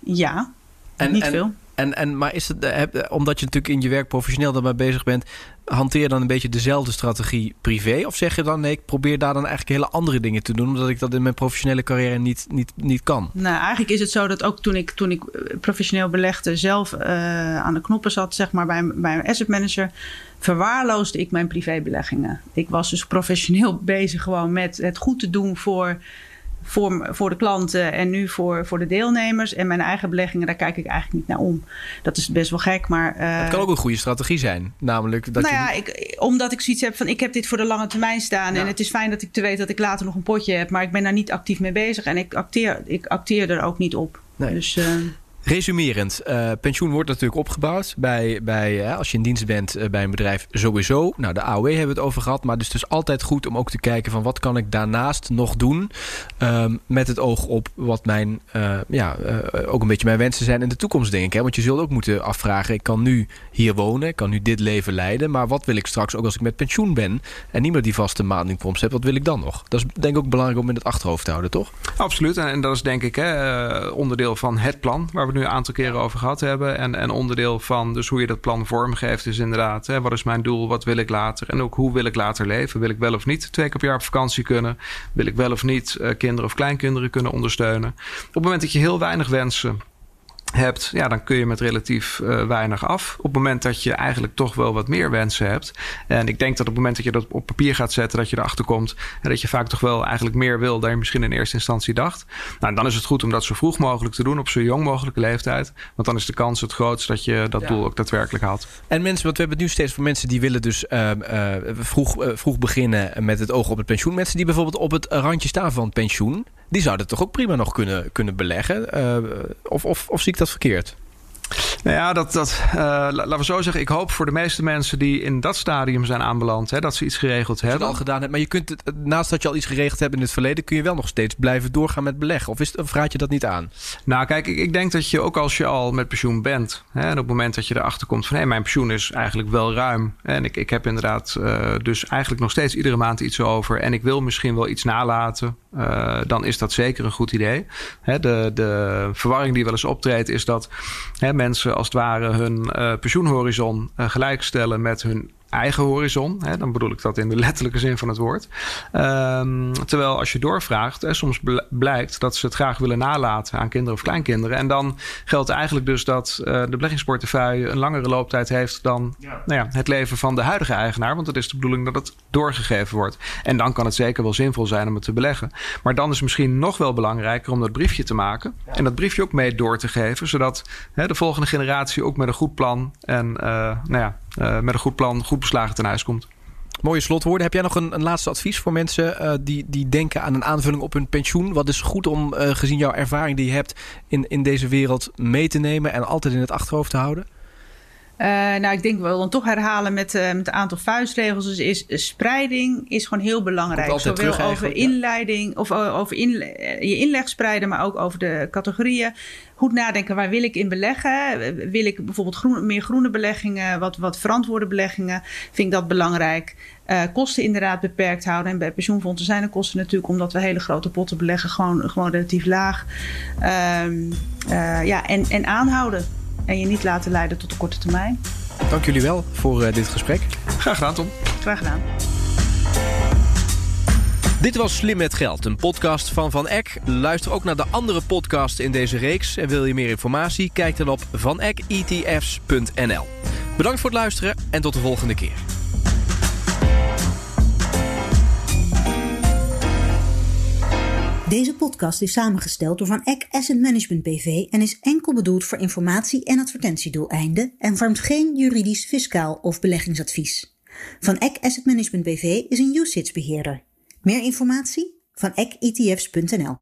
ja, en, niet en, veel. En, en, maar is het, heb, omdat je natuurlijk in je werk professioneel daarmee bezig bent, hanteer je dan een beetje dezelfde strategie privé? Of zeg je dan nee, ik probeer daar dan eigenlijk hele andere dingen te doen, omdat ik dat in mijn professionele carrière niet, niet, niet kan? Nou, eigenlijk is het zo dat ook toen ik, toen ik professioneel belegde, zelf aan de knoppen zat, zeg maar bij, bij een asset manager, verwaarloosde ik mijn privébeleggingen. Ik was dus professioneel bezig gewoon met het goed te doen voor voor, voor de klanten en nu voor, voor de deelnemers. En mijn eigen beleggingen, daar kijk ik eigenlijk niet naar om. Dat is best wel gek, maar... Uh, het kan ook een goede strategie zijn. Namelijk dat nou je... ja, ik, omdat ik zoiets heb van... ik heb dit voor de lange termijn staan. En het is fijn dat ik te weet dat ik later nog een potje heb. Maar ik ben daar niet actief mee bezig. En ik acteer, ik acteer er ook niet op. Nee. Dus... Uh, Resumerend, uh, pensioen wordt natuurlijk opgebouwd bij, bij als je in dienst bent uh, bij een bedrijf sowieso. Nou, de AOW hebben we het over gehad, maar dus het is altijd goed om ook te kijken van wat kan ik daarnaast nog doen um, met het oog op wat mijn, uh, ja, ook een beetje mijn wensen zijn in de toekomst denk ik. Hè? Want je zult ook moeten afvragen, ik kan nu hier wonen, ik kan nu dit leven leiden, maar wat wil ik straks ook als ik met pensioen ben en niet meer die vaste maandinkomst heb, wat wil ik dan nog? Dat is denk ik ook belangrijk om in het achterhoofd te houden, toch? Absoluut, en dat is denk ik hè, onderdeel van het plan waar we nu een aantal keren over gehad hebben. En, en onderdeel van dus hoe je dat plan vormgeeft is inderdaad... Hè, wat is mijn doel, wat wil ik later? En ook hoe wil ik later leven? Wil ik wel of niet twee keer per jaar op vakantie kunnen? Wil ik wel of niet uh, kinderen of kleinkinderen kunnen ondersteunen? Op het moment dat je heel weinig wensen hebt, ja, dan kun je met relatief uh, weinig af. Op het moment dat je eigenlijk toch wel wat meer wensen hebt. En ik denk dat op het moment dat je dat op papier gaat zetten, dat je erachter komt en dat je vaak toch wel eigenlijk meer wil dan je misschien in eerste instantie dacht. Nou, dan is het goed om dat zo vroeg mogelijk te doen, op zo jong mogelijke leeftijd. Want dan is de kans het grootst dat je dat ja. doel ook daadwerkelijk haalt. En mensen, want we hebben het nu steeds voor mensen die willen dus uh, uh, vroeg, vroeg beginnen met het oog op het pensioen. Mensen die bijvoorbeeld op het randje staan van het pensioen die zouden toch ook prima nog kunnen, kunnen beleggen? Of, of, of zie ik dat verkeerd? Nou ja, dat, dat, uh, laten we zo zeggen. Ik hoop voor de meeste mensen die in dat stadium zijn aanbeland, hè, dat ze iets geregeld hebben. Dat al gedaan hebt, maar je kunt het, naast dat je al iets geregeld hebt in het verleden, kun je wel nog steeds blijven doorgaan met beleggen. Of, is, of raad je dat niet aan? Nou, kijk, ik, ik denk dat je ook als je al met pensioen bent, hè, en op het moment dat je erachter komt van hé, mijn pensioen is eigenlijk wel ruim. En ik, ik heb inderdaad uh, dus eigenlijk nog steeds iedere maand iets over. En ik wil misschien wel iets nalaten. Uh, dan is dat zeker een goed idee. Hè, de, de verwarring die wel eens optreedt, is dat hè, mensen als het ware hun uh, pensioenhorizon uh, gelijkstellen met hun eigen horizon. Hè, dan bedoel ik dat in de letterlijke zin van het woord. Um, terwijl als je doorvraagt, hè, soms blijkt dat ze het graag willen nalaten aan kinderen of kleinkinderen. En dan geldt eigenlijk dus dat uh, de beleggingsportefeuille een langere looptijd heeft dan ja. Nou ja, het leven van de huidige eigenaar. Want het is de bedoeling dat het doorgegeven wordt. En dan kan het zeker wel zinvol zijn om het te beleggen. Maar dan is het misschien nog wel belangrijker om dat briefje te maken. Ja. En dat briefje ook mee door te geven. Zodat hè, de volgende generatie ook met een goed plan en uh, nou ja, met een goed plan, goed beslagen ten huis komt. Mooie slotwoorden. Heb jij nog een, een laatste advies voor mensen uh, die, die denken aan een aanvulling op hun pensioen? Wat is goed om, uh, gezien jouw ervaring die je hebt in, in deze wereld, mee te nemen en altijd in het achterhoofd te houden? Uh, nou, ik denk we wil dan toch herhalen met, uh, met een aantal vuistregels. Dus is uh, spreiding is gewoon heel belangrijk. Zowel over inleiding of over in, je inleg spreiden, maar ook over de categorieën. Goed nadenken, waar wil ik in beleggen? Wil ik bijvoorbeeld groen, meer groene beleggingen, wat, wat verantwoorde beleggingen? Vind ik dat belangrijk? kosten inderdaad beperkt houden. En bij pensioenfondsen zijn de kosten natuurlijk, omdat we hele grote potten beleggen, gewoon, gewoon relatief laag. Um, ja, en, en aanhouden en je niet laten leiden tot de korte termijn. Dank jullie wel voor uh, dit gesprek. Graag gedaan, Tom. Graag gedaan. Dit was Slim met Geld, een podcast van Van Eck. Luister ook naar de andere podcasts in deze reeks. En wil je meer informatie? Kijk dan op vanecketfs.nl. Bedankt voor het luisteren en tot de volgende keer. Deze podcast is samengesteld door Van Eck Asset Management BV en is enkel bedoeld voor informatie- en advertentiedoeleinden en vormt geen juridisch, fiscaal of beleggingsadvies. Van Eck Asset Management BV is een UCITS-beheerder. Meer informatie? Van ecketfs.nl